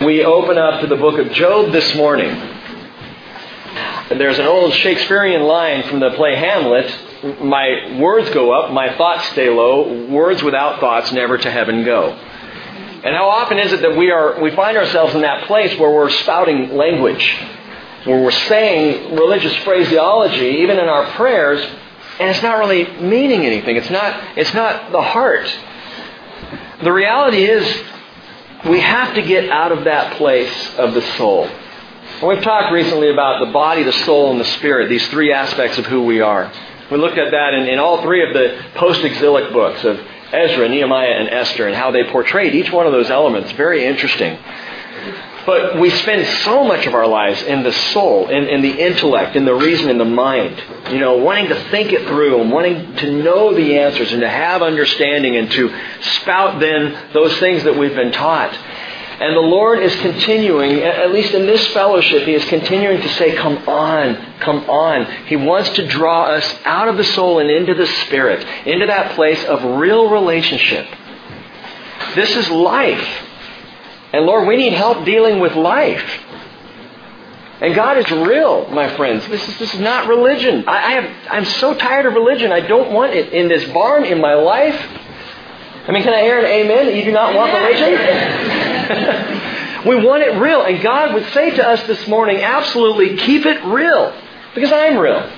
We open up to the book of Job this morning. There's an old Shakespearean line from the play Hamlet My words go up, my thoughts stay low. Words without thoughts never to heaven go. And how often is it that we, are, we find ourselves in that place where we're spouting language, where we're saying religious phraseology, even in our prayers, and it's not really meaning anything. It's not, it's not the heart. The reality is, we have to get out of that place of the soul. And we've talked recently about the body, the soul, and the spirit, these three aspects of who we are. We looked at that in, in all three of the post exilic books of Ezra, Nehemiah, and Esther, and how they portrayed each one of those elements. Very interesting. But we spend so much of our lives in the soul, in, in the intellect, in the reason, in the mind. You know, wanting to think it through and wanting to know the answers and to have understanding and to spout then those things that we've been taught. And the Lord is continuing, at least in this fellowship, He is continuing to say, Come on, come on. He wants to draw us out of the soul and into the spirit, into that place of real relationship. This is life. And Lord, we need help dealing with life. And God is real, my friends. This is, this is not religion. I, I have, I'm so tired of religion. I don't want it in this barn in my life. I mean, can I hear an amen you do not want religion? we want it real. And God would say to us this morning, absolutely keep it real. Because I'm real.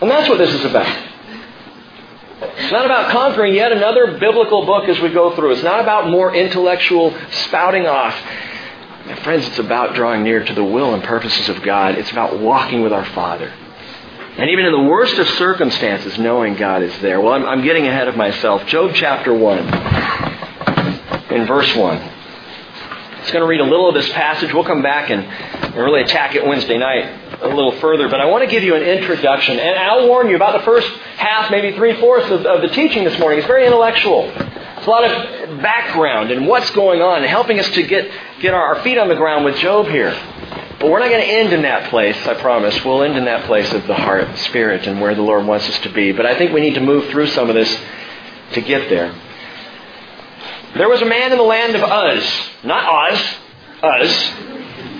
And that's what this is about. It's not about conquering yet another biblical book as we go through. It's not about more intellectual spouting off. My friends, it's about drawing near to the will and purposes of God. It's about walking with our Father. And even in the worst of circumstances, knowing God is there. Well, I'm, I'm getting ahead of myself. Job chapter 1, in verse 1. It's going to read a little of this passage. We'll come back and really attack it Wednesday night a little further, but I want to give you an introduction. And I'll warn you about the first half, maybe three fourths of, of the teaching this morning. It's very intellectual. It's a lot of background and what's going on and helping us to get, get our, our feet on the ground with Job here. But we're not going to end in that place, I promise. We'll end in that place of the heart, the spirit, and where the Lord wants us to be. But I think we need to move through some of this to get there. There was a man in the land of Uz, not Oz, Uz,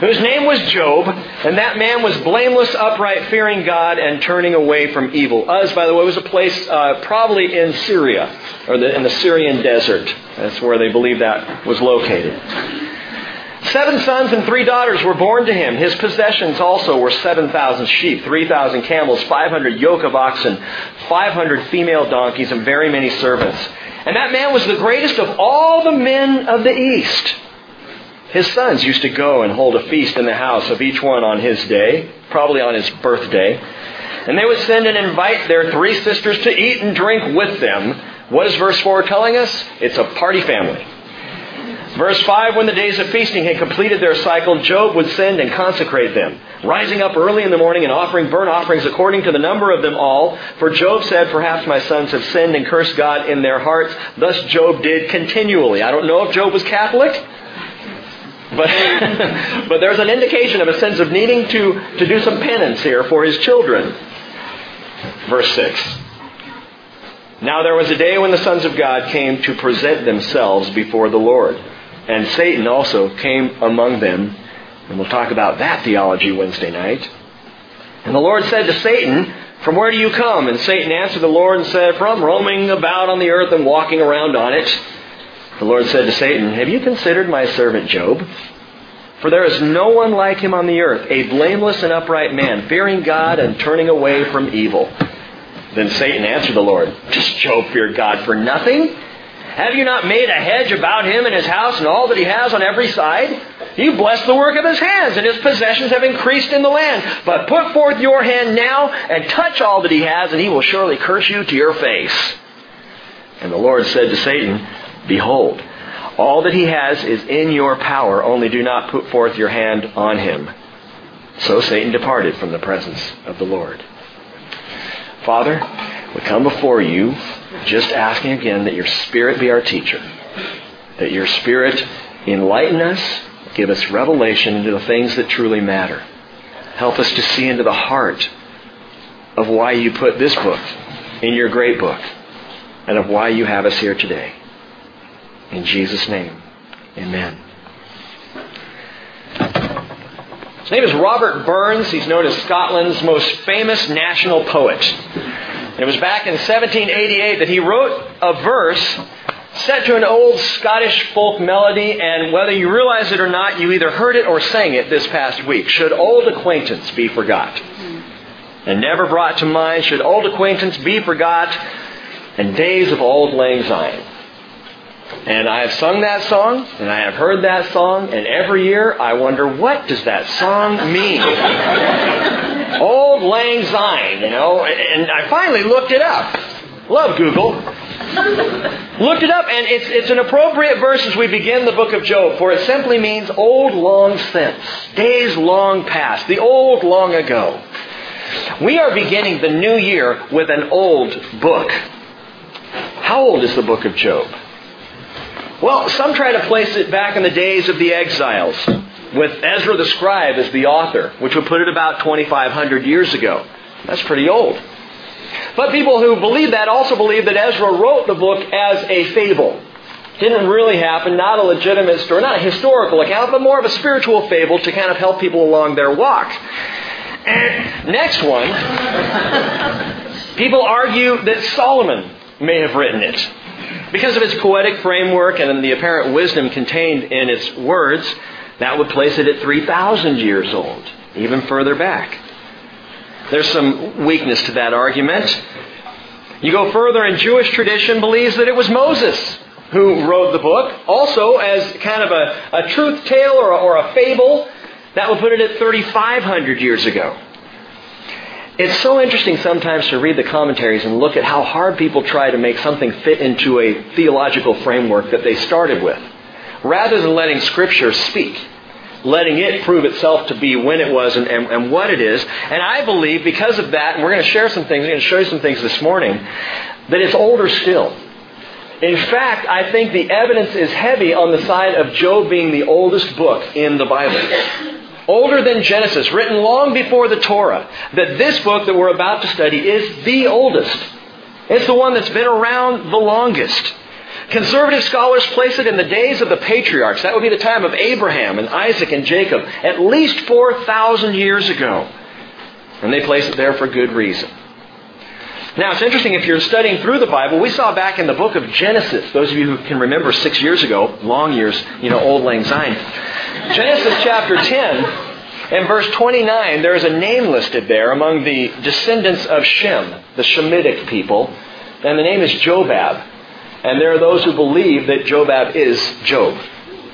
whose name was Job, and that man was blameless, upright, fearing God, and turning away from evil. Uz, by the way, was a place uh, probably in Syria, or the, in the Syrian desert. That's where they believe that was located. Seven sons and three daughters were born to him. His possessions also were 7,000 sheep, 3,000 camels, 500 yoke of oxen, 500 female donkeys, and very many servants. And that man was the greatest of all the men of the East. His sons used to go and hold a feast in the house of each one on his day, probably on his birthday. And they would send and invite their three sisters to eat and drink with them. What is verse 4 telling us? It's a party family. Verse 5 When the days of feasting had completed their cycle, Job would send and consecrate them, rising up early in the morning and offering burnt offerings according to the number of them all. For Job said, Perhaps my sons have sinned and cursed God in their hearts. Thus Job did continually. I don't know if Job was Catholic. But, but there's an indication of a sense of needing to, to do some penance here for his children. Verse 6. Now there was a day when the sons of God came to present themselves before the Lord. And Satan also came among them. And we'll talk about that theology Wednesday night. And the Lord said to Satan, From where do you come? And Satan answered the Lord and said, From roaming about on the earth and walking around on it. The Lord said to Satan, Have you considered my servant Job? For there is no one like him on the earth, a blameless and upright man, fearing God and turning away from evil. Then Satan answered the Lord, Does Job fear God for nothing? Have you not made a hedge about him and his house and all that he has on every side? You bless the work of his hands, and his possessions have increased in the land. But put forth your hand now and touch all that he has, and he will surely curse you to your face. And the Lord said to Satan, Behold, all that he has is in your power, only do not put forth your hand on him. So Satan departed from the presence of the Lord. Father, we come before you just asking again that your Spirit be our teacher, that your Spirit enlighten us, give us revelation into the things that truly matter. Help us to see into the heart of why you put this book in your great book and of why you have us here today. In Jesus' name, amen. His name is Robert Burns. He's known as Scotland's most famous national poet. It was back in 1788 that he wrote a verse set to an old Scottish folk melody, and whether you realize it or not, you either heard it or sang it this past week. Should old acquaintance be forgot? And never brought to mind, should old acquaintance be forgot, and days of old lang syne. And I have sung that song, and I have heard that song, and every year I wonder, what does that song mean? Old Lang Syne, you know, and I finally looked it up. Love Google. looked it up, and it's, it's an appropriate verse as we begin the book of Job, for it simply means old long since, days long past, the old long ago. We are beginning the new year with an old book. How old is the book of Job? Well, some try to place it back in the days of the exiles, with Ezra the scribe as the author, which would put it about 2,500 years ago. That's pretty old. But people who believe that also believe that Ezra wrote the book as a fable. Didn't really happen, not a legitimate story, not a historical account, but more of a spiritual fable to kind of help people along their walk. And next one, people argue that Solomon may have written it. Because of its poetic framework and the apparent wisdom contained in its words, that would place it at 3,000 years old, even further back. There's some weakness to that argument. You go further, and Jewish tradition believes that it was Moses who wrote the book, also as kind of a, a truth tale or a, or a fable. That would put it at 3,500 years ago. It's so interesting sometimes to read the commentaries and look at how hard people try to make something fit into a theological framework that they started with, rather than letting Scripture speak, letting it prove itself to be when it was and, and, and what it is. And I believe because of that, and we're going to share some things, we're going to show you some things this morning, that it's older still. In fact, I think the evidence is heavy on the side of Job being the oldest book in the Bible older than Genesis, written long before the Torah, that this book that we're about to study is the oldest. It's the one that's been around the longest. Conservative scholars place it in the days of the patriarchs. That would be the time of Abraham and Isaac and Jacob, at least 4,000 years ago. And they place it there for good reason. Now, it's interesting if you're studying through the Bible, we saw back in the book of Genesis, those of you who can remember six years ago, long years, you know, old lang syne. Genesis chapter 10 and verse 29, there is a name listed there among the descendants of Shem, the Shemitic people, and the name is Jobab. And there are those who believe that Jobab is Job.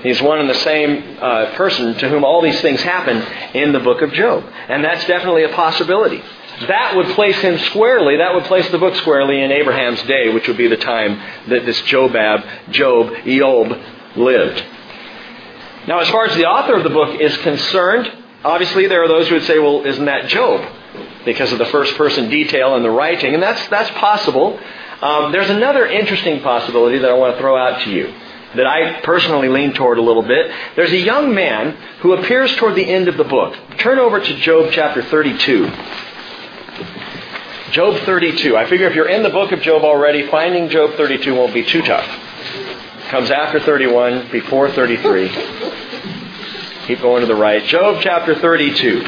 He's one and the same uh, person to whom all these things happen in the book of Job. And that's definitely a possibility. That would place him squarely, that would place the book squarely in Abraham's day, which would be the time that this Jobab, Job, Eob lived. Now, as far as the author of the book is concerned, obviously there are those who would say, well, isn't that Job? Because of the first person detail in the writing, and that's, that's possible. Um, there's another interesting possibility that I want to throw out to you that I personally lean toward a little bit. There's a young man who appears toward the end of the book. Turn over to Job chapter 32. Job 32. I figure if you're in the book of Job already, finding Job 32 won't be too tough. Comes after 31, before 33. Keep going to the right. Job chapter 32.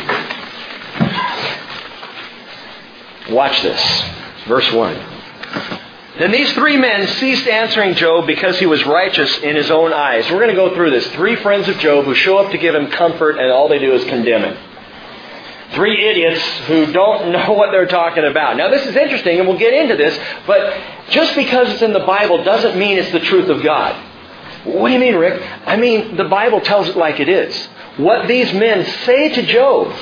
Watch this. Verse 1. Then these three men ceased answering Job because he was righteous in his own eyes. We're going to go through this. Three friends of Job who show up to give him comfort, and all they do is condemn him. Three idiots who don't know what they're talking about. Now, this is interesting, and we'll get into this, but just because it's in the Bible doesn't mean it's the truth of God. What do you mean, Rick? I mean, the Bible tells it like it is. What these men say to Job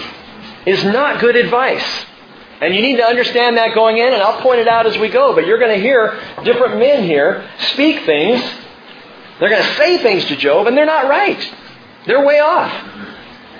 is not good advice. And you need to understand that going in, and I'll point it out as we go, but you're going to hear different men here speak things. They're going to say things to Job, and they're not right. They're way off.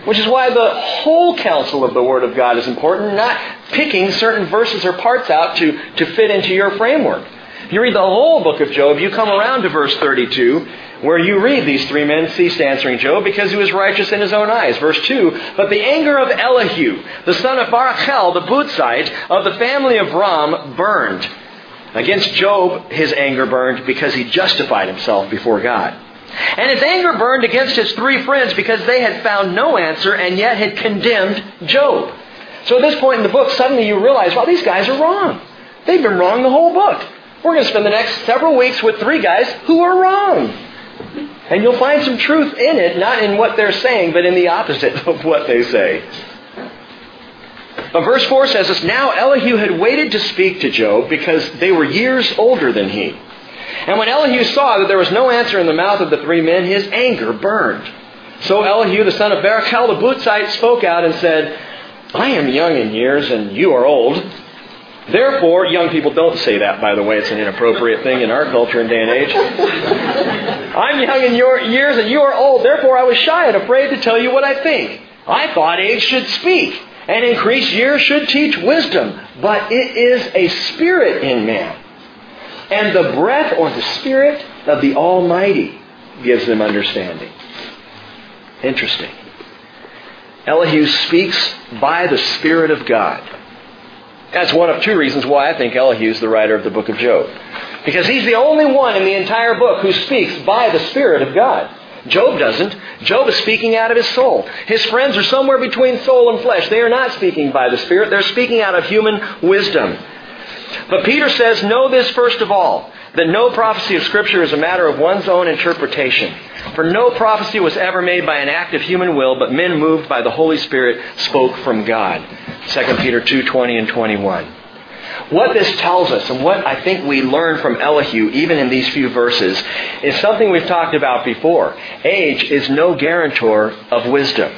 Which is why the whole counsel of the Word of God is important, not picking certain verses or parts out to, to fit into your framework. You read the whole book of Job, you come around to verse 32, where you read these three men ceased answering Job because he was righteous in his own eyes. Verse 2, But the anger of Elihu, the son of Barachel, the Buzite, of the family of Ram, burned. Against Job, his anger burned because he justified himself before God. And his anger burned against his three friends because they had found no answer and yet had condemned Job. So at this point in the book, suddenly you realize, well, these guys are wrong. They've been wrong the whole book. We're going to spend the next several weeks with three guys who are wrong. And you'll find some truth in it, not in what they're saying, but in the opposite of what they say. But verse 4 says this, Now Elihu had waited to speak to Job because they were years older than he. And when Elihu saw that there was no answer in the mouth of the three men, his anger burned. So Elihu, the son of Barachel the Buzite, spoke out and said, I am young in years and you are old. Therefore, young people don't say that, by the way. It's an inappropriate thing in our culture and day and age. I'm young in your years and you are old. Therefore, I was shy and afraid to tell you what I think. I thought age should speak and increased years should teach wisdom. But it is a spirit in man. And the breath or the spirit of the Almighty gives them understanding. Interesting. Elihu speaks by the Spirit of God. That's one of two reasons why I think Elihu is the writer of the book of Job. Because he's the only one in the entire book who speaks by the Spirit of God. Job doesn't. Job is speaking out of his soul. His friends are somewhere between soul and flesh. They are not speaking by the Spirit. They're speaking out of human wisdom. But Peter says, know this first of all, that no prophecy of Scripture is a matter of one's own interpretation. For no prophecy was ever made by an act of human will, but men moved by the Holy Spirit spoke from God. 2 Peter 2, 20 and 21. What this tells us, and what I think we learn from Elihu, even in these few verses, is something we've talked about before. Age is no guarantor of wisdom.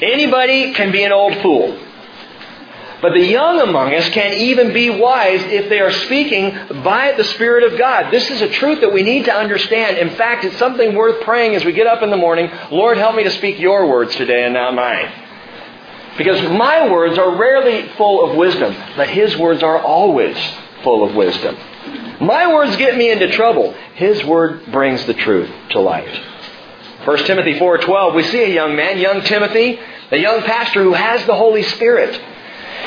Anybody can be an old fool. But the young among us can even be wise if they are speaking by the Spirit of God. This is a truth that we need to understand. In fact, it's something worth praying as we get up in the morning. Lord, help me to speak your words today and not mine. Because my words are rarely full of wisdom, but his words are always full of wisdom. My words get me into trouble. His word brings the truth to light. 1 Timothy 4:12, we see a young man, young Timothy, a young pastor who has the Holy Spirit.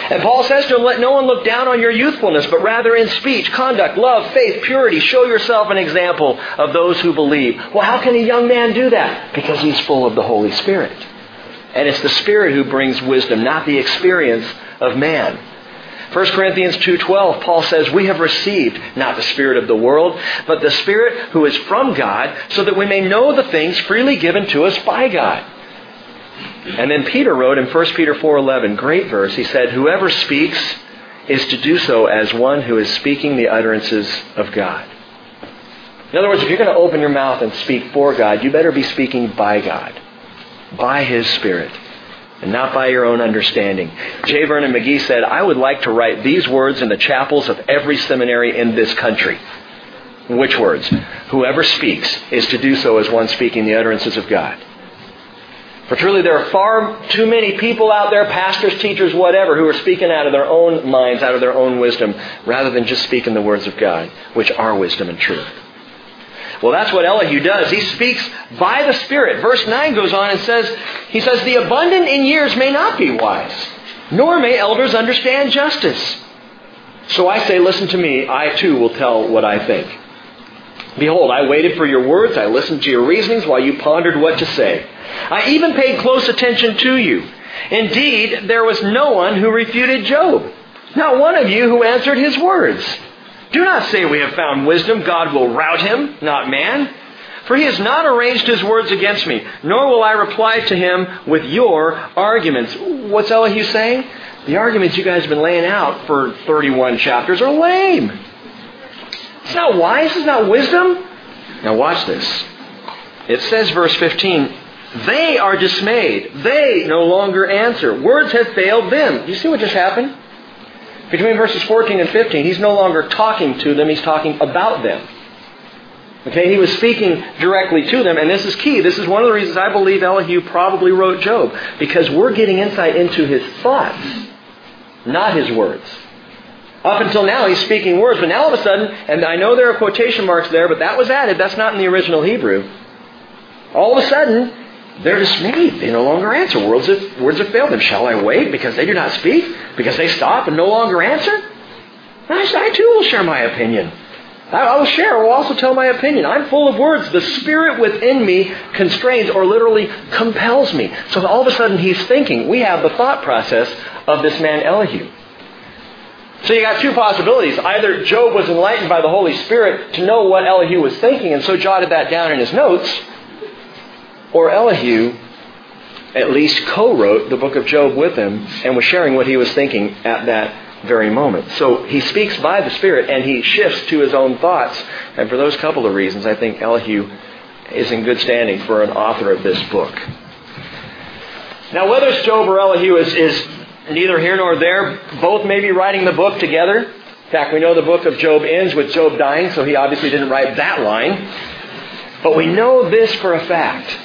And Paul says to him, let no one look down on your youthfulness, but rather in speech, conduct, love, faith, purity, show yourself an example of those who believe. Well, how can a young man do that? Because he's full of the Holy Spirit. And it's the Spirit who brings wisdom, not the experience of man. 1 Corinthians 2:12 Paul says we have received not the spirit of the world but the spirit who is from God so that we may know the things freely given to us by God. And then Peter wrote in 1 Peter 4:11 great verse he said whoever speaks is to do so as one who is speaking the utterances of God. In other words if you're going to open your mouth and speak for God you better be speaking by God by His Spirit and not by your own understanding. J. Vernon McGee said, I would like to write these words in the chapels of every seminary in this country. Which words? Whoever speaks is to do so as one speaking the utterances of God. For truly there are far too many people out there, pastors, teachers, whatever, who are speaking out of their own minds, out of their own wisdom, rather than just speaking the words of God, which are wisdom and truth. Well, that's what Elihu does. He speaks by the Spirit. Verse 9 goes on and says, he says, the abundant in years may not be wise, nor may elders understand justice. So I say, listen to me. I too will tell what I think. Behold, I waited for your words. I listened to your reasonings while you pondered what to say. I even paid close attention to you. Indeed, there was no one who refuted Job. Not one of you who answered his words. Do not say we have found wisdom. God will rout him, not man. For he has not arranged his words against me, nor will I reply to him with your arguments. What's Elihu saying? The arguments you guys have been laying out for 31 chapters are lame. It's not wise. It's not wisdom. Now watch this. It says, verse 15, they are dismayed. They no longer answer. Words have failed them. You see what just happened? Between verses 14 and 15, he's no longer talking to them, he's talking about them. Okay, he was speaking directly to them, and this is key. This is one of the reasons I believe Elihu probably wrote Job, because we're getting insight into his thoughts, not his words. Up until now, he's speaking words, but now all of a sudden, and I know there are quotation marks there, but that was added. That's not in the original Hebrew. All of a sudden, they're dismayed. They no longer answer. Words have, words have failed them. Shall I wait because they do not speak? Because they stop and no longer answer? I, I too will share my opinion. I will share. I will also tell my opinion. I'm full of words. The spirit within me constrains or literally compels me. So all of a sudden he's thinking. We have the thought process of this man Elihu. So you got two possibilities. Either Job was enlightened by the Holy Spirit to know what Elihu was thinking and so jotted that down in his notes, or Elihu at least co-wrote the book of Job with him and was sharing what he was thinking at that very moment. So he speaks by the Spirit and he shifts to his own thoughts. And for those couple of reasons, I think Elihu is in good standing for an author of this book. Now, whether it's Job or Elihu is, is neither here nor there. Both may be writing the book together. In fact, we know the book of Job ends with Job dying, so he obviously didn't write that line. But we know this for a fact.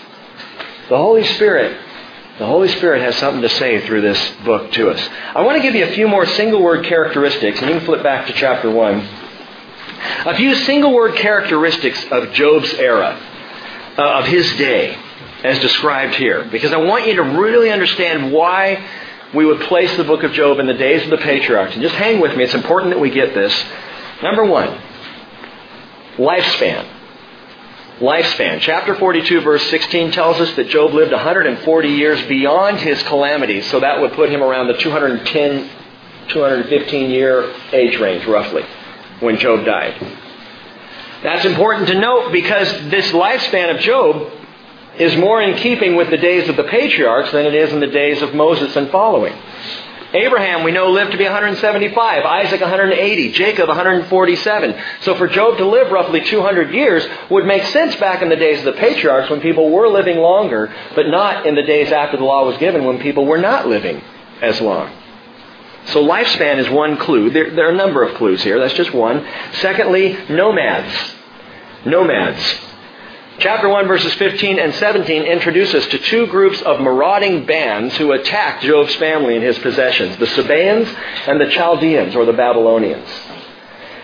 The Holy Spirit, the Holy Spirit has something to say through this book to us. I want to give you a few more single word characteristics, and you can flip back to chapter 1. A few single word characteristics of Job's era, uh, of his day, as described here. Because I want you to really understand why we would place the book of Job in the days of the patriarchs. And just hang with me, it's important that we get this. Number one, lifespan. Lifespan. Chapter 42, verse 16 tells us that Job lived 140 years beyond his calamities, so that would put him around the 210, 215 year age range, roughly, when Job died. That's important to note because this lifespan of Job is more in keeping with the days of the patriarchs than it is in the days of Moses and following. Abraham, we know, lived to be 175, Isaac 180, Jacob 147. So for Job to live roughly 200 years would make sense back in the days of the patriarchs when people were living longer, but not in the days after the law was given when people were not living as long. So lifespan is one clue. There, there are a number of clues here. That's just one. Secondly, nomads. Nomads. Chapter 1, verses 15 and 17 introduce us to two groups of marauding bands who attacked Job's family and his possessions the Sabaeans and the Chaldeans, or the Babylonians.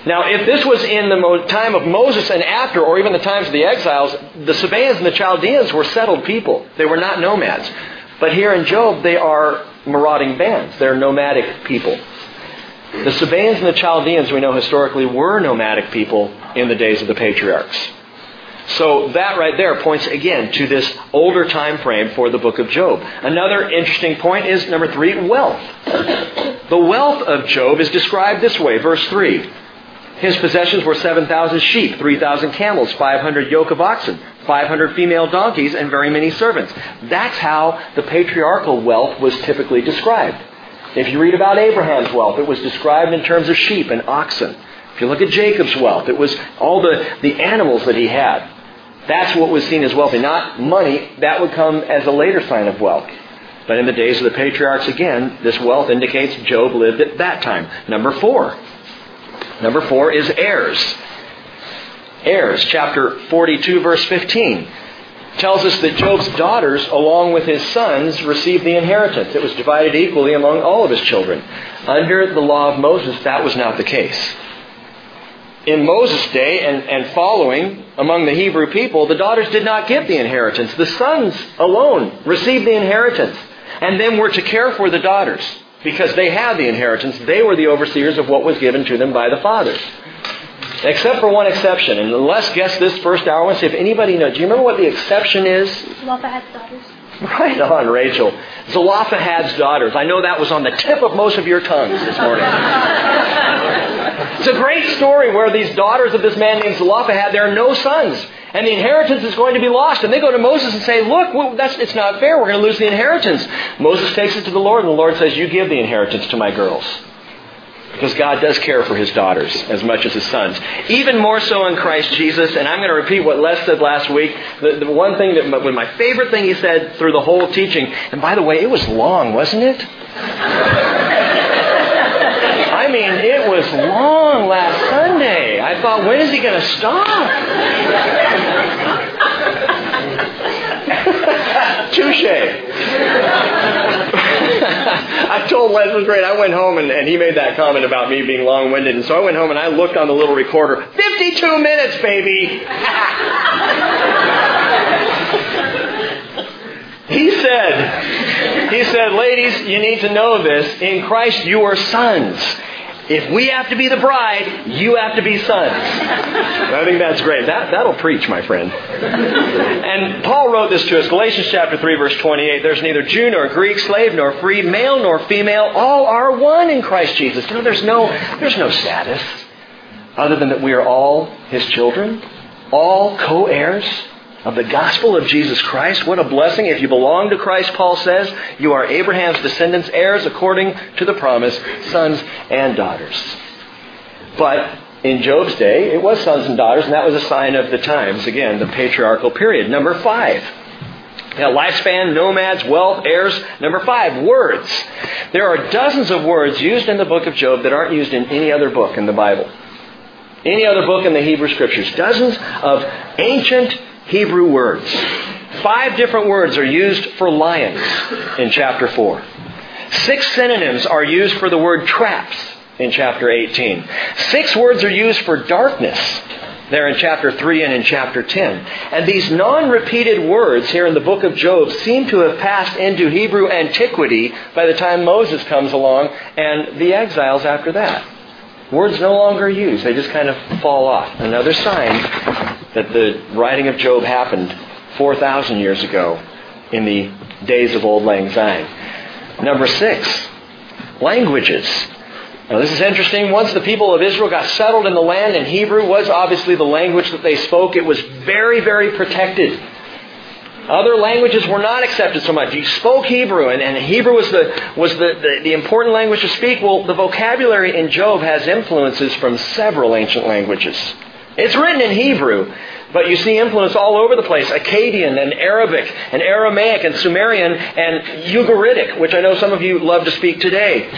Now, if this was in the time of Moses and after, or even the times of the exiles, the Sabaeans and the Chaldeans were settled people. They were not nomads. But here in Job, they are marauding bands. They're nomadic people. The Sabaeans and the Chaldeans, we know historically, were nomadic people in the days of the patriarchs. So that right there points again to this older time frame for the book of Job. Another interesting point is number three, wealth. The wealth of Job is described this way, verse 3. His possessions were 7,000 sheep, 3,000 camels, 500 yoke of oxen, 500 female donkeys, and very many servants. That's how the patriarchal wealth was typically described. If you read about Abraham's wealth, it was described in terms of sheep and oxen. If you look at Jacob's wealth, it was all the, the animals that he had. That's what was seen as wealthy. Not money. That would come as a later sign of wealth. But in the days of the patriarchs, again, this wealth indicates Job lived at that time. Number four. Number four is heirs. Heirs, chapter 42, verse 15, tells us that Job's daughters, along with his sons, received the inheritance. It was divided equally among all of his children. Under the law of Moses, that was not the case in Moses' day and, and following among the Hebrew people, the daughters did not get the inheritance. The sons alone received the inheritance and then were to care for the daughters because they had the inheritance. They were the overseers of what was given to them by the fathers. Except for one exception. And let's guess this first hour. To see if anybody knows. Do you remember what the exception is? Zelophehad's daughters. Right on, Rachel. Zelophehad's daughters. I know that was on the tip of most of your tongues this morning. it's a great story where these daughters of this man named Zelophehad, there are no sons. And the inheritance is going to be lost. And they go to Moses and say, look, well, that's, it's not fair. We're going to lose the inheritance. Moses takes it to the Lord, and the Lord says, you give the inheritance to my girls. Because God does care for his daughters as much as his sons. Even more so in Christ Jesus. And I'm going to repeat what Les said last week. The, the one thing that, my, my favorite thing he said through the whole teaching, and by the way, it was long, wasn't it? I mean, it was long last Sunday. I thought, when is he going to stop? Touche. I told Les was great. I went home and, and he made that comment about me being long-winded. And so I went home and I looked on the little recorder. 52 minutes, baby! he said, he said, ladies, you need to know this. In Christ you are sons. If we have to be the bride, you have to be sons. I think that's great. That, that'll preach, my friend. And Paul wrote this to us, Galatians chapter 3, verse 28. There's neither Jew nor Greek, slave nor free, male nor female. All are one in Christ Jesus. You know, there's no, there's no status other than that we are all his children, all co-heirs of the gospel of Jesus Christ. What a blessing. If you belong to Christ, Paul says, you are Abraham's descendants, heirs according to the promise, sons and daughters. But in Job's day, it was sons and daughters, and that was a sign of the times. Again, the patriarchal period. Number five. Now, lifespan, nomads, wealth, heirs. Number five, words. There are dozens of words used in the book of Job that aren't used in any other book in the Bible. Any other book in the Hebrew Scriptures. Dozens of ancient Hebrew words. Five different words are used for lions in chapter 4. Six synonyms are used for the word traps in chapter 18. Six words are used for darkness there in chapter 3 and in chapter 10. And these non-repeated words here in the book of Job seem to have passed into Hebrew antiquity by the time Moses comes along and the exiles after that. Words no longer used. They just kind of fall off. Another sign that the writing of Job happened 4,000 years ago in the days of Old Lang Syne. Number six, languages. Now this is interesting. Once the people of Israel got settled in the land and Hebrew was obviously the language that they spoke, it was very, very protected. Other languages were not accepted so much. You spoke Hebrew, and, and Hebrew was, the, was the, the, the important language to speak. Well, the vocabulary in Job has influences from several ancient languages. It's written in Hebrew, but you see influence all over the place. Akkadian and Arabic and Aramaic and Sumerian and Ugaritic, which I know some of you love to speak today.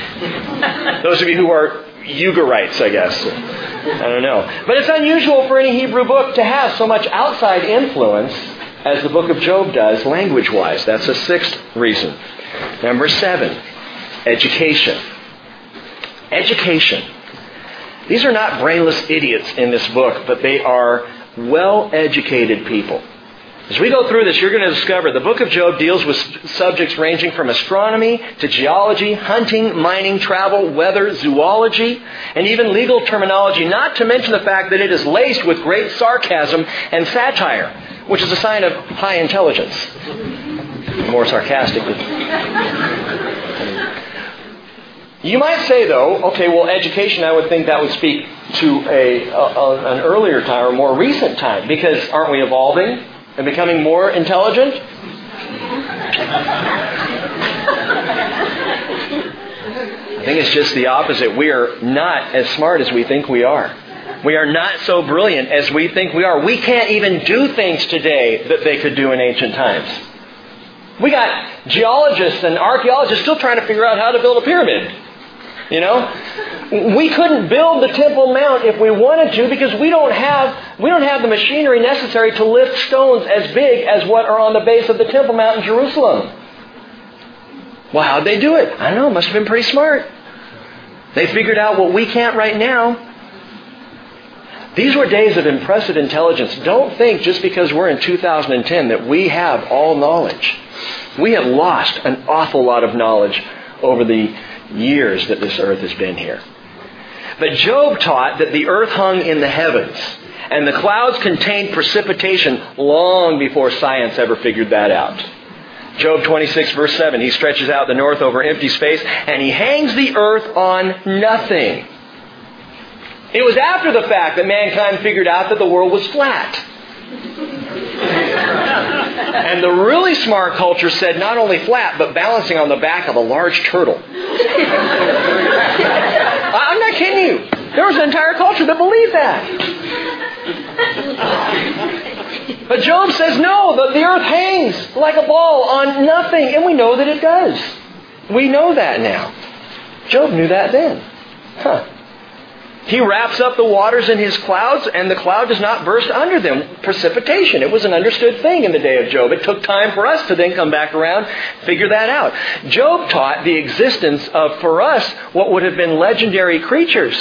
Those of you who are Ugarites, I guess. I don't know. But it's unusual for any Hebrew book to have so much outside influence as the book of Job does, language wise. That's a sixth reason. Number seven, education. Education. These are not brainless idiots in this book, but they are well educated people. As we go through this, you're going to discover the book of Job deals with subjects ranging from astronomy to geology, hunting, mining, travel, weather, zoology, and even legal terminology, not to mention the fact that it is laced with great sarcasm and satire which is a sign of high intelligence. More sarcastically. You might say, though, okay, well, education, I would think that would speak to a, a, an earlier time or more recent time, because aren't we evolving and becoming more intelligent? I think it's just the opposite. We are not as smart as we think we are. We are not so brilliant as we think we are. We can't even do things today that they could do in ancient times. We got geologists and archaeologists still trying to figure out how to build a pyramid. You know? We couldn't build the Temple Mount if we wanted to because we don't have we don't have the machinery necessary to lift stones as big as what are on the base of the Temple Mount in Jerusalem. Well, how'd they do it? I don't know, must have been pretty smart. They figured out what we can't right now. These were days of impressive intelligence. Don't think just because we're in 2010 that we have all knowledge. We have lost an awful lot of knowledge over the years that this earth has been here. But Job taught that the earth hung in the heavens and the clouds contained precipitation long before science ever figured that out. Job 26 verse 7, he stretches out the north over empty space and he hangs the earth on nothing. It was after the fact that mankind figured out that the world was flat. and the really smart culture said not only flat, but balancing on the back of a large turtle. I'm not kidding you. There was an entire culture that believed that. But Job says, no, the, the earth hangs like a ball on nothing. And we know that it does. We know that now. Job knew that then. Huh. He wraps up the waters in his clouds, and the cloud does not burst under them. Precipitation. It was an understood thing in the day of Job. It took time for us to then come back around, figure that out. Job taught the existence of, for us, what would have been legendary creatures.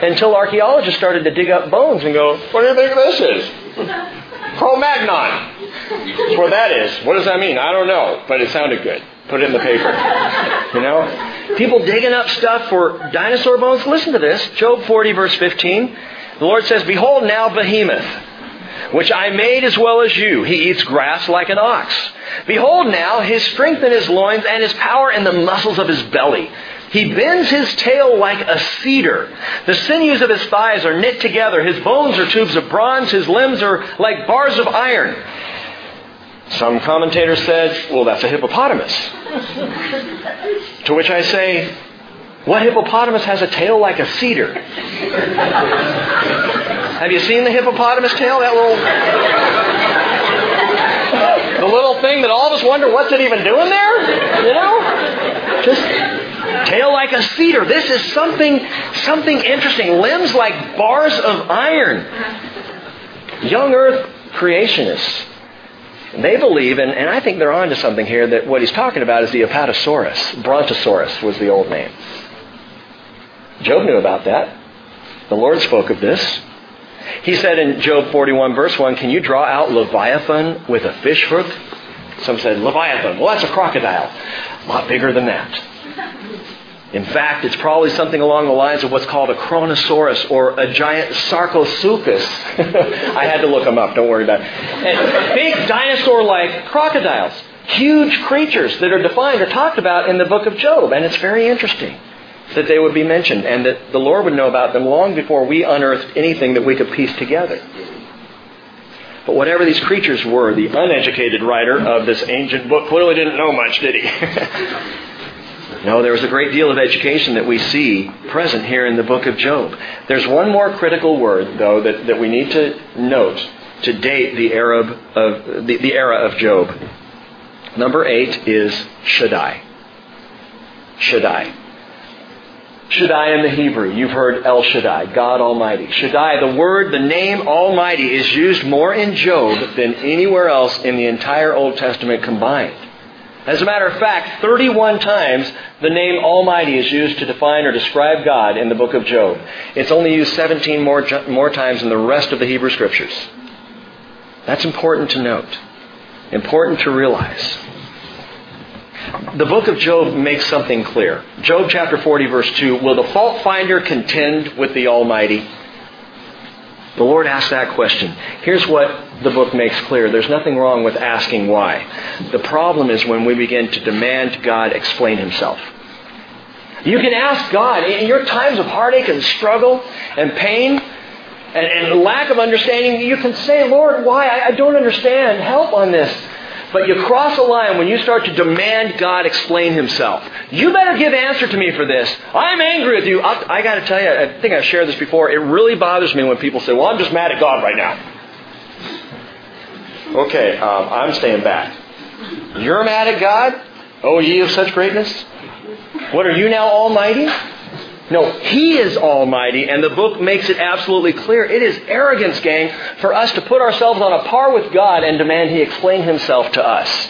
Until archaeologists started to dig up bones and go, what do you think this is? Cro-Magnon. That's what that is. What does that mean? I don't know, but it sounded good. Put it in the paper. You know? People digging up stuff for dinosaur bones. Listen to this. Job 40 verse 15. The Lord says, Behold now behemoth, which I made as well as you. He eats grass like an ox. Behold now his strength in his loins and his power in the muscles of his belly. He bends his tail like a cedar. The sinews of his thighs are knit together. His bones are tubes of bronze. His limbs are like bars of iron. Some commentators said, well, that's a hippopotamus. to which I say, what hippopotamus has a tail like a cedar? Have you seen the hippopotamus tail? That little. The little thing that all of us wonder what's it even doing there? You know? Just tail like a cedar. This is something something interesting. Limbs like bars of iron. Young earth creationists they believe, and, and I think they're onto something here, that what he's talking about is the Apatosaurus. Brontosaurus was the old name. Job knew about that. The Lord spoke of this. He said in Job 41, verse 1, Can you draw out Leviathan with a fish hook? Some said, Leviathan. Well, that's a crocodile. A lot bigger than that. In fact, it's probably something along the lines of what's called a Kronosaurus or a giant Sarcosuchus. I had to look them up, don't worry about it. And big dinosaur-like crocodiles. Huge creatures that are defined or talked about in the book of Job. And it's very interesting that they would be mentioned and that the Lord would know about them long before we unearthed anything that we could piece together. But whatever these creatures were, the uneducated writer of this ancient book clearly didn't know much, did he? No, there was a great deal of education that we see present here in the book of Job. There's one more critical word, though, that, that we need to note to date the, Arab of, the, the era of Job. Number eight is Shaddai. Shaddai. Shaddai in the Hebrew. You've heard El Shaddai, God Almighty. Shaddai, the word, the name Almighty, is used more in Job than anywhere else in the entire Old Testament combined. As a matter of fact, 31 times the name Almighty is used to define or describe God in the book of Job. It's only used 17 more, more times in the rest of the Hebrew Scriptures. That's important to note. Important to realize. The book of Job makes something clear. Job chapter 40 verse 2, Will the fault finder contend with the Almighty? The Lord asked that question. Here's what the book makes clear. There's nothing wrong with asking why. The problem is when we begin to demand God explain himself. You can ask God in your times of heartache and struggle and pain and, and lack of understanding, you can say, Lord, why? I, I don't understand. Help on this. But you cross a line when you start to demand God explain himself. You better give answer to me for this. I'm angry with you. I'll, I got to tell you, I think I've shared this before. It really bothers me when people say, well, I'm just mad at God right now. Okay, um, I'm staying back. You're mad at God? Oh, ye of such greatness? What are you now, Almighty? No, He is Almighty, and the book makes it absolutely clear. It is arrogance, gang, for us to put ourselves on a par with God and demand He explain Himself to us.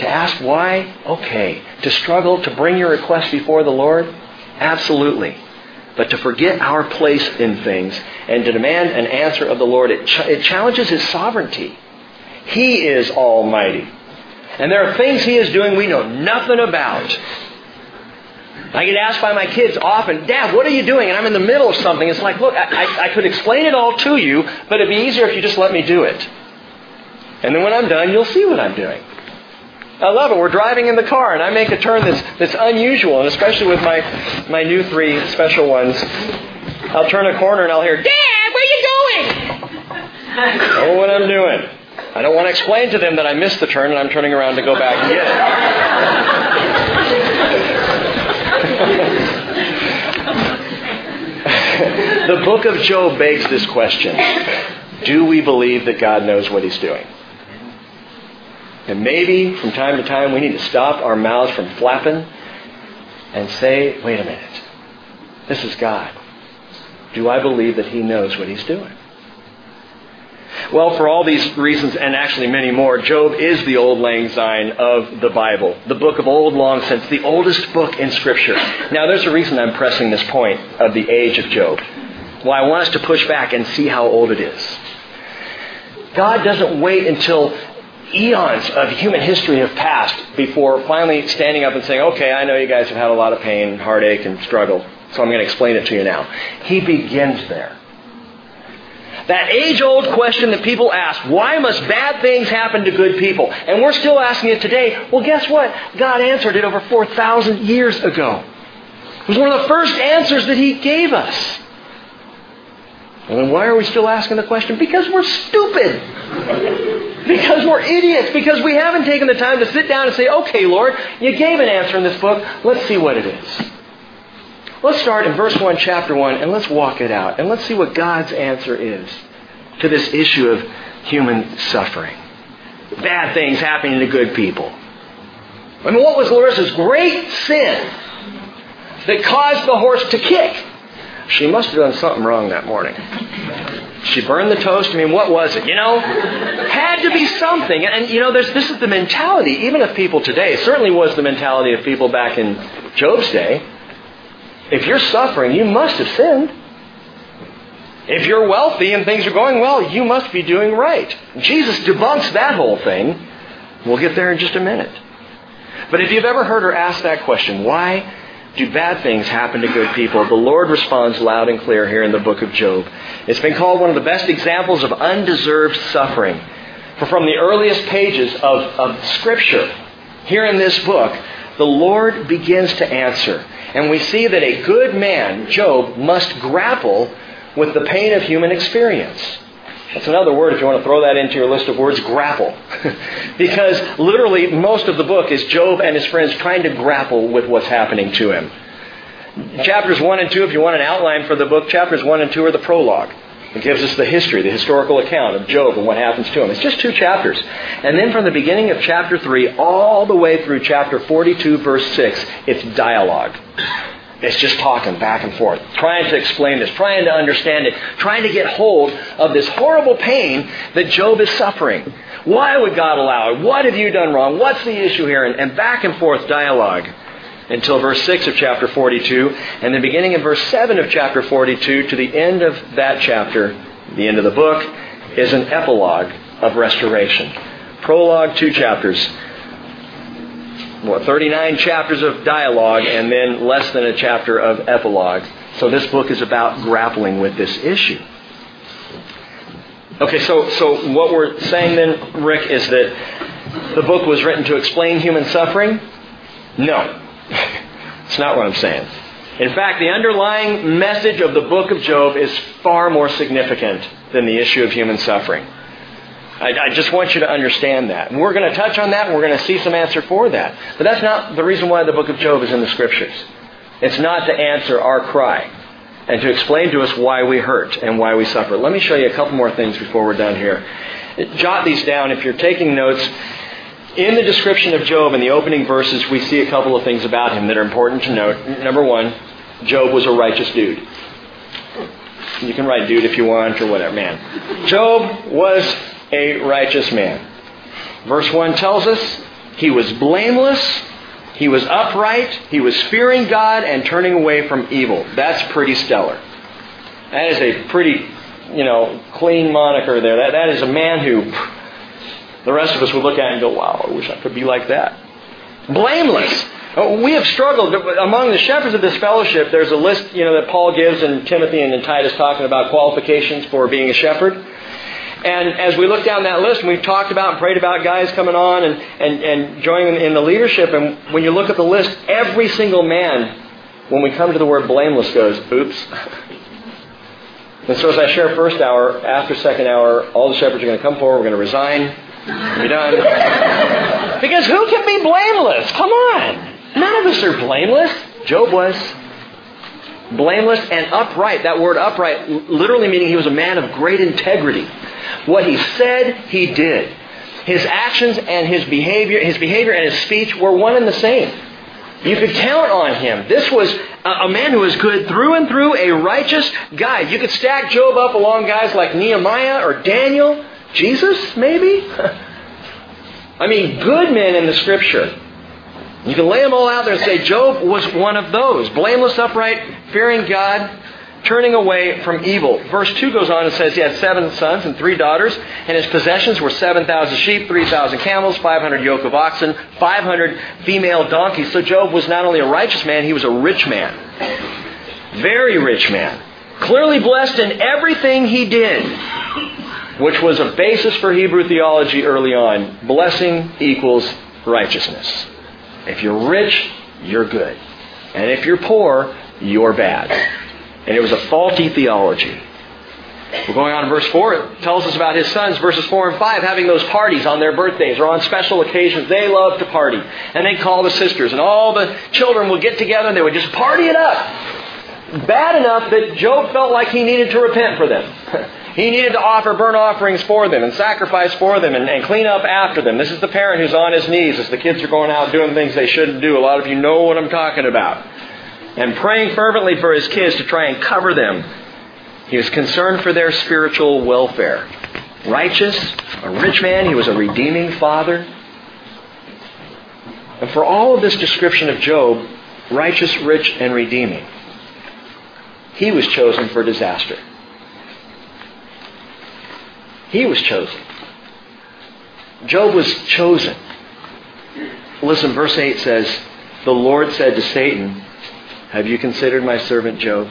To ask why? Okay. To struggle to bring your request before the Lord? Absolutely. But to forget our place in things and to demand an answer of the Lord, it, ch- it challenges His sovereignty. He is Almighty. And there are things He is doing we know nothing about. I get asked by my kids often, Dad, what are you doing? And I'm in the middle of something. It's like, look, I, I, I could explain it all to you, but it'd be easier if you just let me do it. And then when I'm done, you'll see what I'm doing. I love it. We're driving in the car, and I make a turn that's, that's unusual, and especially with my, my new three special ones. I'll turn a corner and I'll hear, Dad, where are you going? oh, what I'm doing. I don't want to explain to them that I missed the turn and I'm turning around to go back and get it. the book of Job begs this question Do we believe that God knows what He's doing? And maybe from time to time we need to stop our mouths from flapping and say, wait a minute. This is God. Do I believe that He knows what He's doing? Well, for all these reasons, and actually many more, Job is the old lang syne of the Bible, the book of old long since, the oldest book in Scripture. Now, there's a reason I'm pressing this point of the age of Job. Well, I want us to push back and see how old it is. God doesn't wait until eons of human history have passed before finally standing up and saying, okay, I know you guys have had a lot of pain, heartache, and struggle, so I'm going to explain it to you now. He begins there. That age old question that people ask, why must bad things happen to good people? And we're still asking it today. Well, guess what? God answered it over 4,000 years ago. It was one of the first answers that He gave us. And then why are we still asking the question? Because we're stupid. because we're idiots. Because we haven't taken the time to sit down and say, okay, Lord, you gave an answer in this book. Let's see what it is. Let's start in verse 1, chapter 1, and let's walk it out. And let's see what God's answer is to this issue of human suffering. Bad things happening to good people. I mean, what was Larissa's great sin that caused the horse to kick? She must have done something wrong that morning. She burned the toast. I mean, what was it? You know, had to be something. And you know, this is the mentality, even of people today. It certainly was the mentality of people back in Job's day. If you're suffering, you must have sinned. If you're wealthy and things are going well, you must be doing right. Jesus debunks that whole thing. We'll get there in just a minute. But if you've ever heard her ask that question, why do bad things happen to good people? The Lord responds loud and clear here in the book of Job. It's been called one of the best examples of undeserved suffering. For from the earliest pages of, of Scripture, here in this book, the Lord begins to answer. And we see that a good man, Job, must grapple with the pain of human experience. That's another word if you want to throw that into your list of words, grapple. because literally most of the book is Job and his friends trying to grapple with what's happening to him. Chapters 1 and 2, if you want an outline for the book, chapters 1 and 2 are the prologue. It gives us the history, the historical account of Job and what happens to him. It's just two chapters. And then from the beginning of chapter 3 all the way through chapter 42, verse 6, it's dialogue. It's just talking back and forth, trying to explain this, trying to understand it, trying to get hold of this horrible pain that Job is suffering. Why would God allow it? What have you done wrong? What's the issue here? And, and back and forth dialogue until verse 6 of chapter 42, and the beginning of verse 7 of chapter 42 to the end of that chapter, the end of the book, is an epilogue of restoration. Prologue, two chapters. What, 39 chapters of dialogue and then less than a chapter of epilogue. So this book is about grappling with this issue. Okay, so, so what we're saying then, Rick, is that the book was written to explain human suffering? No. It's not what I'm saying. In fact, the underlying message of the book of Job is far more significant than the issue of human suffering. I, I just want you to understand that. And we're going to touch on that and we're going to see some answer for that. But that's not the reason why the book of Job is in the scriptures. It's not to answer our cry and to explain to us why we hurt and why we suffer. Let me show you a couple more things before we're done here. Jot these down if you're taking notes. In the description of Job in the opening verses, we see a couple of things about him that are important to note. Number one, Job was a righteous dude. You can write dude if you want or whatever, man. Job was a righteous man. Verse 1 tells us he was blameless, he was upright, he was fearing God and turning away from evil. That's pretty stellar. That is a pretty, you know, clean moniker there. That, that is a man who the rest of us would look at and go, wow, I wish I could be like that. Blameless. Oh, we have struggled. Among the shepherds of this fellowship, there's a list you know, that Paul gives in Timothy and Titus talking about qualifications for being a shepherd. And as we look down that list, and we've talked about and prayed about guys coming on and, and, and joining in the leadership, and when you look at the list, every single man, when we come to the word blameless, goes, oops. And so as I share first hour, after second hour, all the shepherds are going to come forward, we're going to resign, be done. because who can be blameless? Come on. None of us are blameless. Job was. Blameless and upright. That word upright literally meaning he was a man of great integrity. What he said, he did. His actions and his behavior, his behavior and his speech were one and the same. You could count on him. This was a man who was good through and through, a righteous guy. You could stack Job up along guys like Nehemiah or Daniel Jesus, maybe? I mean, good men in the Scripture. You can lay them all out there and say Job was one of those. Blameless, upright, fearing God, turning away from evil. Verse 2 goes on and says he had seven sons and three daughters, and his possessions were 7,000 sheep, 3,000 camels, 500 yoke of oxen, 500 female donkeys. So Job was not only a righteous man, he was a rich man. Very rich man. Clearly blessed in everything he did, which was a basis for Hebrew theology early on. Blessing equals righteousness. If you're rich, you're good. And if you're poor, you're bad. And it was a faulty theology. We're going on to verse 4. It tells us about his sons, verses 4 and 5, having those parties on their birthdays or on special occasions. They loved to party. And they'd call the sisters, and all the children would get together and they would just party it up. Bad enough that Job felt like he needed to repent for them. he needed to offer burnt offerings for them and sacrifice for them and, and clean up after them. This is the parent who's on his knees as the kids are going out doing things they shouldn't do. A lot of you know what I'm talking about and praying fervently for his kids to try and cover them. He was concerned for their spiritual welfare. Righteous, a rich man, he was a redeeming father. And for all of this description of Job, righteous, rich, and redeeming, he was chosen for disaster. He was chosen. Job was chosen. Listen, verse 8 says, The Lord said to Satan, have you considered my servant Job?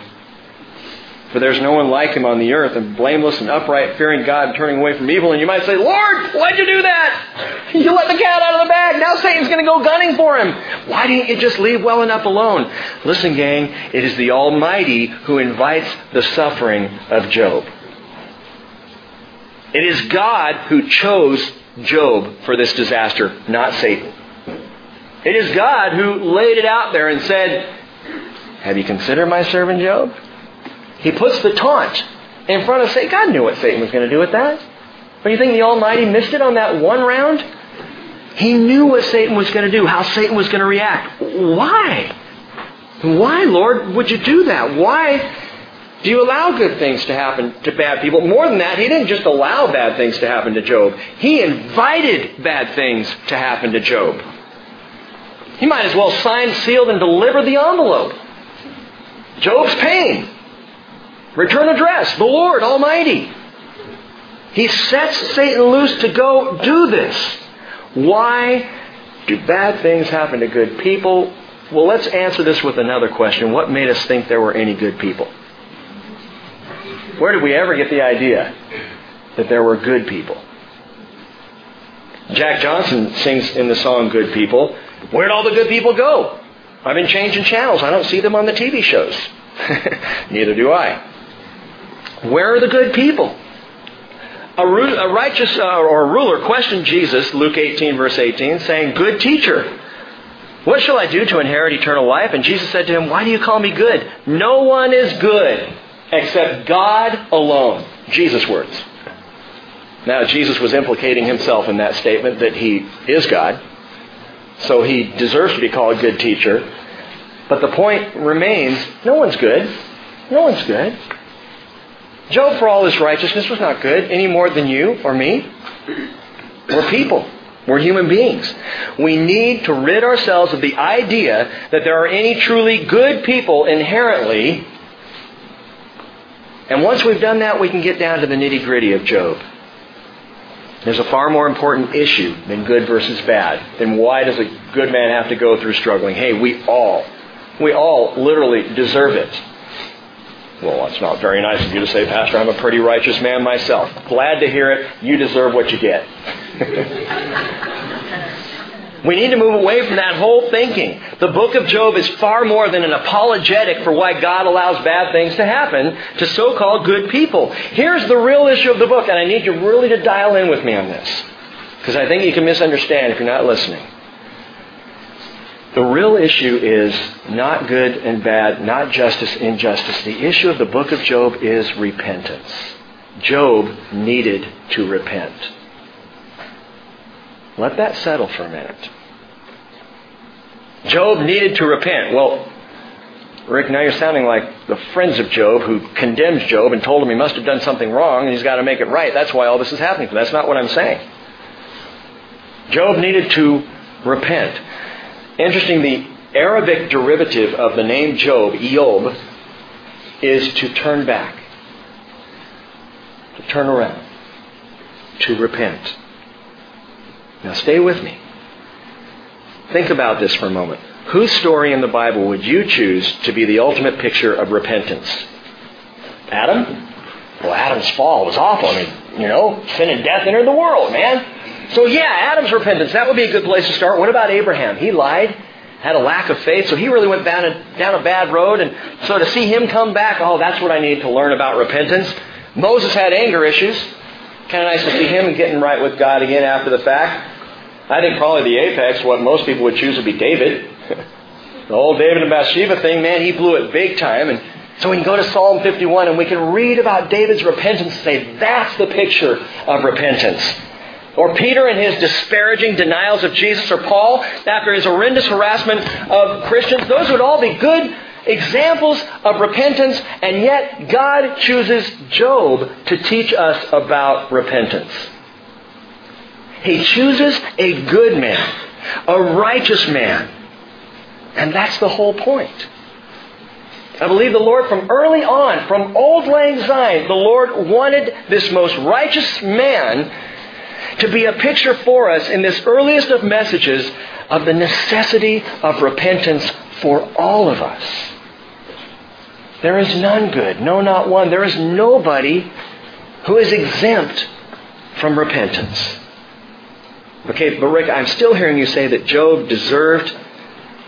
For there's no one like him on the earth, and blameless and upright, fearing God and turning away from evil. And you might say, Lord, why'd you do that? You let the cat out of the bag. Now Satan's going to go gunning for him. Why didn't you just leave well enough alone? Listen, gang, it is the Almighty who invites the suffering of Job. It is God who chose Job for this disaster, not Satan. It is God who laid it out there and said, have you considered my servant Job? He puts the taunt in front of Satan. God knew what Satan was going to do with that. But you think the Almighty missed it on that one round? He knew what Satan was going to do, how Satan was going to react. Why? Why, Lord, would you do that? Why do you allow good things to happen to bad people? More than that, he didn't just allow bad things to happen to Job. He invited bad things to happen to Job. He might as well sign, sealed, and deliver the envelope. Job's pain. Return address, the Lord Almighty. He sets Satan loose to go do this. Why do bad things happen to good people? Well, let's answer this with another question. What made us think there were any good people? Where did we ever get the idea that there were good people? Jack Johnson sings in the song Good People, Where'd all the good people go? I've been changing channels. I don't see them on the TV shows. Neither do I. Where are the good people? A, a righteous uh, or a ruler questioned Jesus, Luke 18, verse 18, saying, Good teacher, what shall I do to inherit eternal life? And Jesus said to him, Why do you call me good? No one is good except God alone. Jesus' words. Now, Jesus was implicating himself in that statement that he is God. So he deserves to be called a good teacher. But the point remains, no one's good. No one's good. Job, for all his righteousness, was not good any more than you or me. We're people. We're human beings. We need to rid ourselves of the idea that there are any truly good people inherently. And once we've done that, we can get down to the nitty gritty of Job. There's a far more important issue than good versus bad. Then why does a good man have to go through struggling? Hey, we all, we all literally deserve it. Well, that's not very nice of you to say, Pastor. I'm a pretty righteous man myself. Glad to hear it. You deserve what you get. We need to move away from that whole thinking. The book of Job is far more than an apologetic for why God allows bad things to happen to so-called good people. Here's the real issue of the book, and I need you really to dial in with me on this. Because I think you can misunderstand if you're not listening. The real issue is not good and bad, not justice, injustice. The issue of the book of Job is repentance. Job needed to repent. Let that settle for a minute. Job needed to repent. Well, Rick, now you're sounding like the friends of Job who condemns Job and told him he must have done something wrong and he's got to make it right. That's why all this is happening. That's not what I'm saying. Job needed to repent. Interesting, the Arabic derivative of the name Job, Eob, is to turn back, to turn around, to repent. Now stay with me. Think about this for a moment. Whose story in the Bible would you choose to be the ultimate picture of repentance? Adam? Well, Adam's fall was awful. I mean, you know, sin and death entered the world, man. So yeah, Adam's repentance, that would be a good place to start. What about Abraham? He lied, had a lack of faith, so he really went down a, down a bad road. And so to see him come back, oh, that's what I need to learn about repentance. Moses had anger issues. Kind of nice to see him getting right with God again after the fact. I think probably the apex, what most people would choose would be David. the whole David and Bathsheba thing, man, he blew it big time. And so we can go to Psalm 51 and we can read about David's repentance and say, that's the picture of repentance. Or Peter and his disparaging denials of Jesus, or Paul after his horrendous harassment of Christians. Those would all be good examples of repentance, and yet God chooses Job to teach us about repentance. He chooses a good man, a righteous man. And that's the whole point. I believe the Lord from early on, from old lang syne, the Lord wanted this most righteous man to be a picture for us in this earliest of messages of the necessity of repentance for all of us. There is none good, no, not one. There is nobody who is exempt from repentance. Okay, but Rick, I'm still hearing you say that Job deserved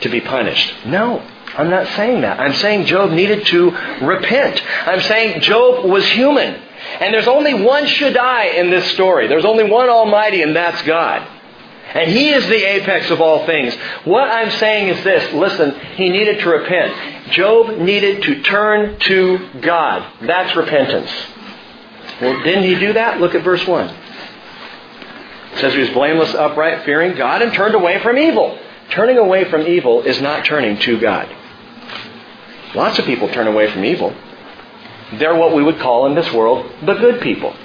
to be punished. No, I'm not saying that. I'm saying Job needed to repent. I'm saying Job was human. And there's only one Shaddai in this story. There's only one Almighty, and that's God. And He is the apex of all things. What I'm saying is this listen, He needed to repent. Job needed to turn to God. That's repentance. Well, didn't he do that? Look at verse 1. Says he was blameless, upright, fearing God, and turned away from evil. Turning away from evil is not turning to God. Lots of people turn away from evil. They're what we would call in this world the good people.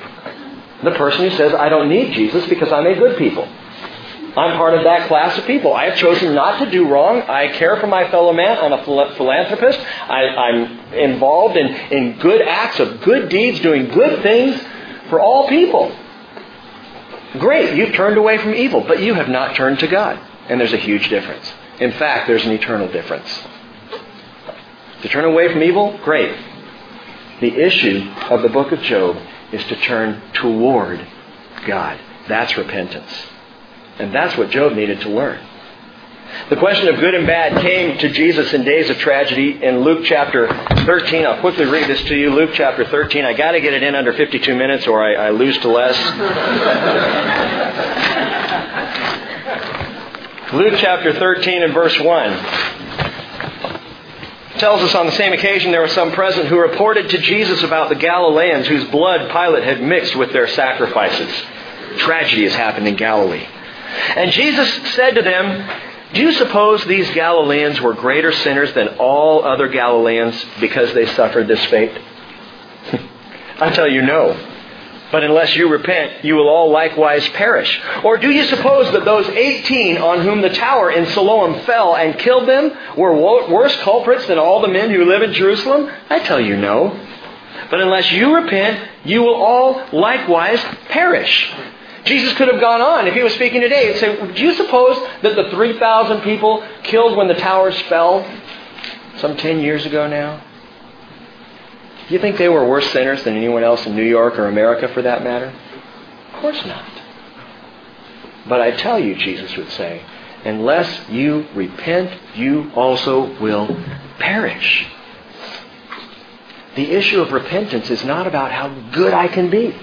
The person who says, I don't need Jesus because I'm a good people. I'm part of that class of people. I have chosen not to do wrong. I care for my fellow man. I'm a philanthropist. I, am involved in, in good acts of good deeds, doing good things for all people. Great, you've turned away from evil, but you have not turned to God. And there's a huge difference. In fact, there's an eternal difference. To turn away from evil, great. The issue of the book of Job is to turn toward God. That's repentance. And that's what Job needed to learn. The question of good and bad came to Jesus in days of tragedy in Luke chapter 13. I'll quickly read this to you. Luke chapter 13. I got to get it in under 52 minutes or I, I lose to less. Luke chapter 13 and verse 1 tells us on the same occasion there were some present who reported to Jesus about the Galileans whose blood Pilate had mixed with their sacrifices. Tragedy has happened in Galilee. And Jesus said to them, do you suppose these Galileans were greater sinners than all other Galileans because they suffered this fate? I tell you, no. But unless you repent, you will all likewise perish. Or do you suppose that those 18 on whom the tower in Siloam fell and killed them were worse culprits than all the men who live in Jerusalem? I tell you, no. But unless you repent, you will all likewise perish. Jesus could have gone on if he was speaking today and say, Do you suppose that the 3,000 people killed when the towers fell some 10 years ago now? Do you think they were worse sinners than anyone else in New York or America for that matter? Of course not. But I tell you, Jesus would say, unless you repent, you also will perish. The issue of repentance is not about how good I can be.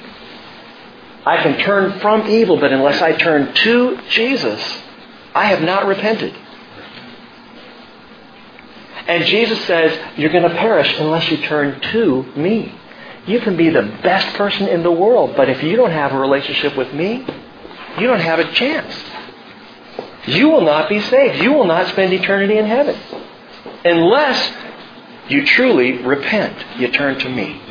I can turn from evil, but unless I turn to Jesus, I have not repented. And Jesus says, You're going to perish unless you turn to me. You can be the best person in the world, but if you don't have a relationship with me, you don't have a chance. You will not be saved. You will not spend eternity in heaven. Unless you truly repent, you turn to me.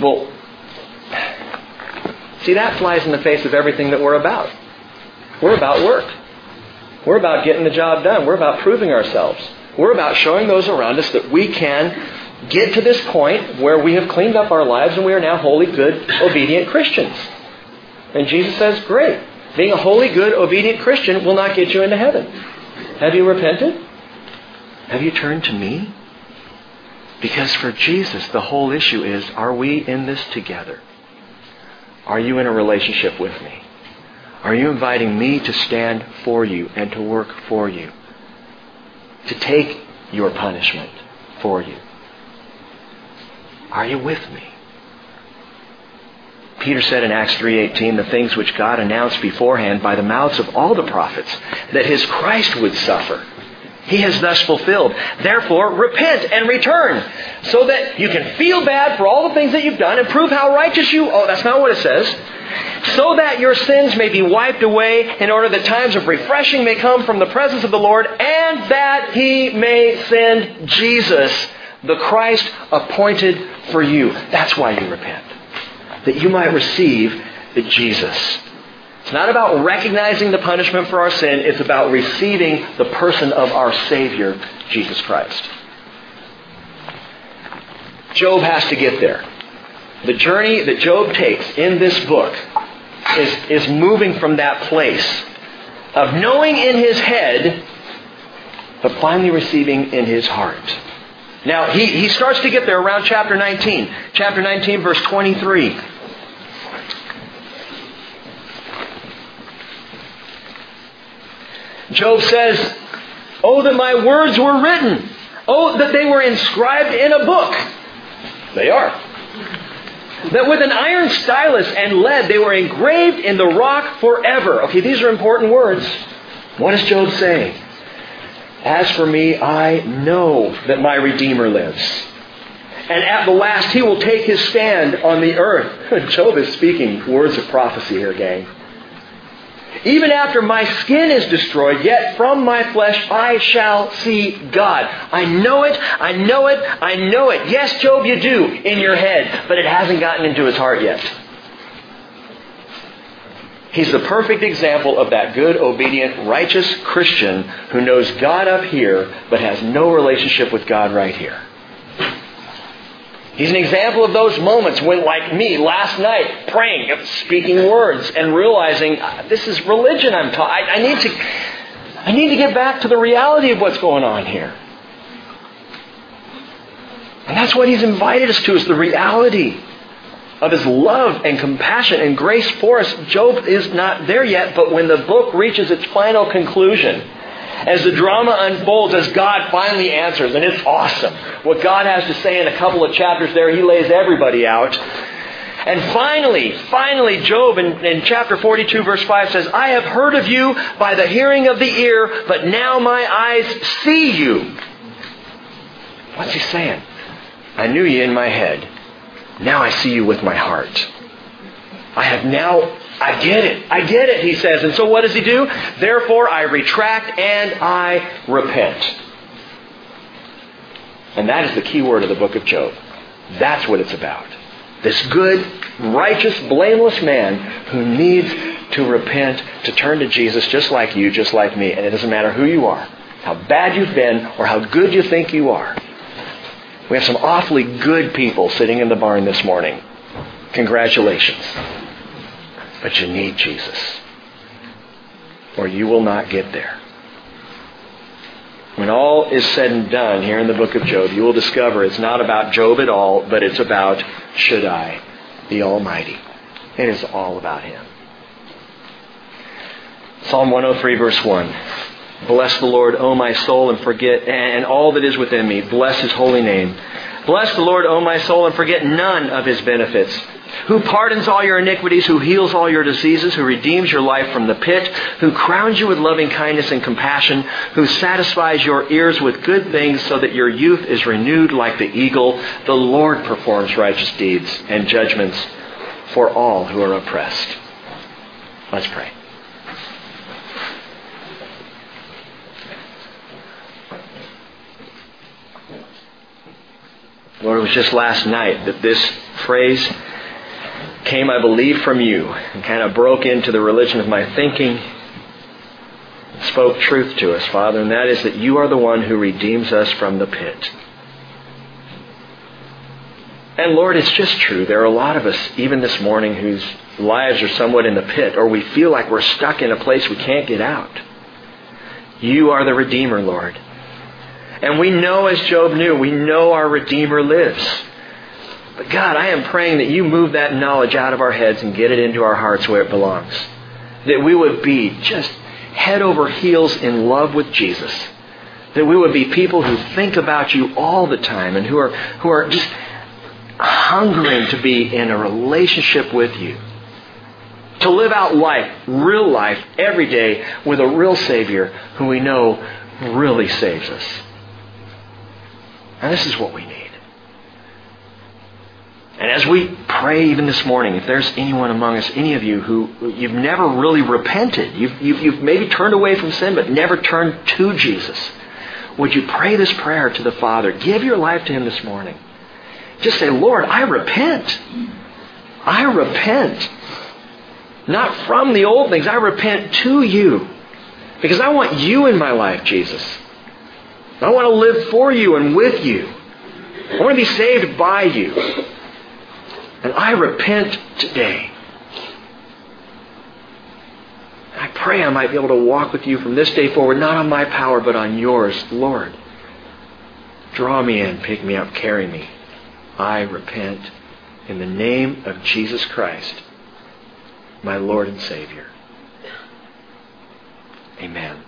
Well, see, that flies in the face of everything that we're about. We're about work. We're about getting the job done. We're about proving ourselves. We're about showing those around us that we can get to this point where we have cleaned up our lives and we are now holy, good, obedient Christians. And Jesus says, great. Being a holy, good, obedient Christian will not get you into heaven. Have you repented? Have you turned to me? Because for Jesus, the whole issue is, are we in this together? Are you in a relationship with me? Are you inviting me to stand for you and to work for you? To take your punishment for you? Are you with me? Peter said in Acts 3:18 the things which God announced beforehand by the mouths of all the prophets that his Christ would suffer he has thus fulfilled. Therefore, repent and return so that you can feel bad for all the things that you've done and prove how righteous you Oh, that's not what it says. So that your sins may be wiped away in order that times of refreshing may come from the presence of the Lord and that he may send Jesus, the Christ appointed for you. That's why you repent. That you might receive Jesus it's not about recognizing the punishment for our sin, it's about receiving the person of our Savior, Jesus Christ. Job has to get there. The journey that Job takes in this book is, is moving from that place of knowing in his head, but finally receiving in his heart. Now, he, he starts to get there around chapter 19. Chapter 19, verse 23. Job says, Oh, that my words were written. Oh, that they were inscribed in a book. They are. That with an iron stylus and lead they were engraved in the rock forever. Okay, these are important words. What does Job say? As for me, I know that my Redeemer lives. And at the last, he will take his stand on the earth. Job is speaking words of prophecy here, gang. Even after my skin is destroyed, yet from my flesh I shall see God. I know it, I know it, I know it. Yes, Job, you do in your head, but it hasn't gotten into his heart yet. He's the perfect example of that good, obedient, righteous Christian who knows God up here, but has no relationship with God right here. He's an example of those moments when, like me, last night, praying, speaking words, and realizing uh, this is religion I'm taught. I, I need to, I need to get back to the reality of what's going on here. And that's what he's invited us to is the reality of his love and compassion and grace for us. Job is not there yet, but when the book reaches its final conclusion, as the drama unfolds, as God finally answers, and it's awesome. What God has to say in a couple of chapters there, He lays everybody out. And finally, finally, Job in, in, chapter 42, verse 5 says, I have heard of you by the hearing of the ear, but now my eyes see you. What's he saying? I knew you in my head. Now I see you with my heart. I have now I get it. I get it, he says. And so what does he do? Therefore, I retract and I repent. And that is the key word of the book of Job. That's what it's about. This good, righteous, blameless man who needs to repent, to turn to Jesus just like you, just like me. And it doesn't matter who you are, how bad you've been, or how good you think you are. We have some awfully good people sitting in the barn this morning. Congratulations. But you need Jesus. Or you will not get there. When all is said and done here in the book of Job, you will discover it's not about Job at all, but it's about Shaddai, the Almighty. It is all about Him. Psalm 103, verse 1. Bless the Lord, O my soul, and forget, and all that is within me. Bless His holy name. Bless the Lord, O my soul, and forget none of His benefits who pardons all your iniquities, who heals all your diseases, who redeems your life from the pit, who crowns you with loving kindness and compassion, who satisfies your ears with good things so that your youth is renewed like the eagle. The Lord performs righteous deeds and judgments for all who are oppressed. Let's pray. Lord, it was just last night that this phrase came, I believe, from you and kind of broke into the religion of my thinking. spoke truth to us, Father, and that is that you are the one who redeems us from the pit. And Lord, it's just true. There are a lot of us, even this morning, whose lives are somewhat in the pit, or we feel like we're stuck in a place we can't get out. You are the Redeemer, Lord. And we know, as Job knew, we know our Redeemer lives. But God, I am praying that you move that knowledge out of our heads and get it into our hearts where it belongs. That we would be just head over heels in love with Jesus. That we would be people who think about you all the time and who are, who are just hungering to be in a relationship with you. To live out life, real life, every day with a real Savior who we know really saves us. And this is what we need. And as we pray even this morning, if there's anyone among us, any of you who you've never really repented, you've, you've, you've maybe turned away from sin but never turned to Jesus, would you pray this prayer to the Father? Give your life to Him this morning. Just say, Lord, I repent. I repent. Not from the old things. I repent to you. Because I want you in my life, Jesus. I want to live for you and with you. I want to be saved by you. And I repent today. I pray I might be able to walk with you from this day forward, not on my power, but on yours, Lord. Draw me in, pick me up, carry me. I repent in the name of Jesus Christ, my Lord and Savior. Amen.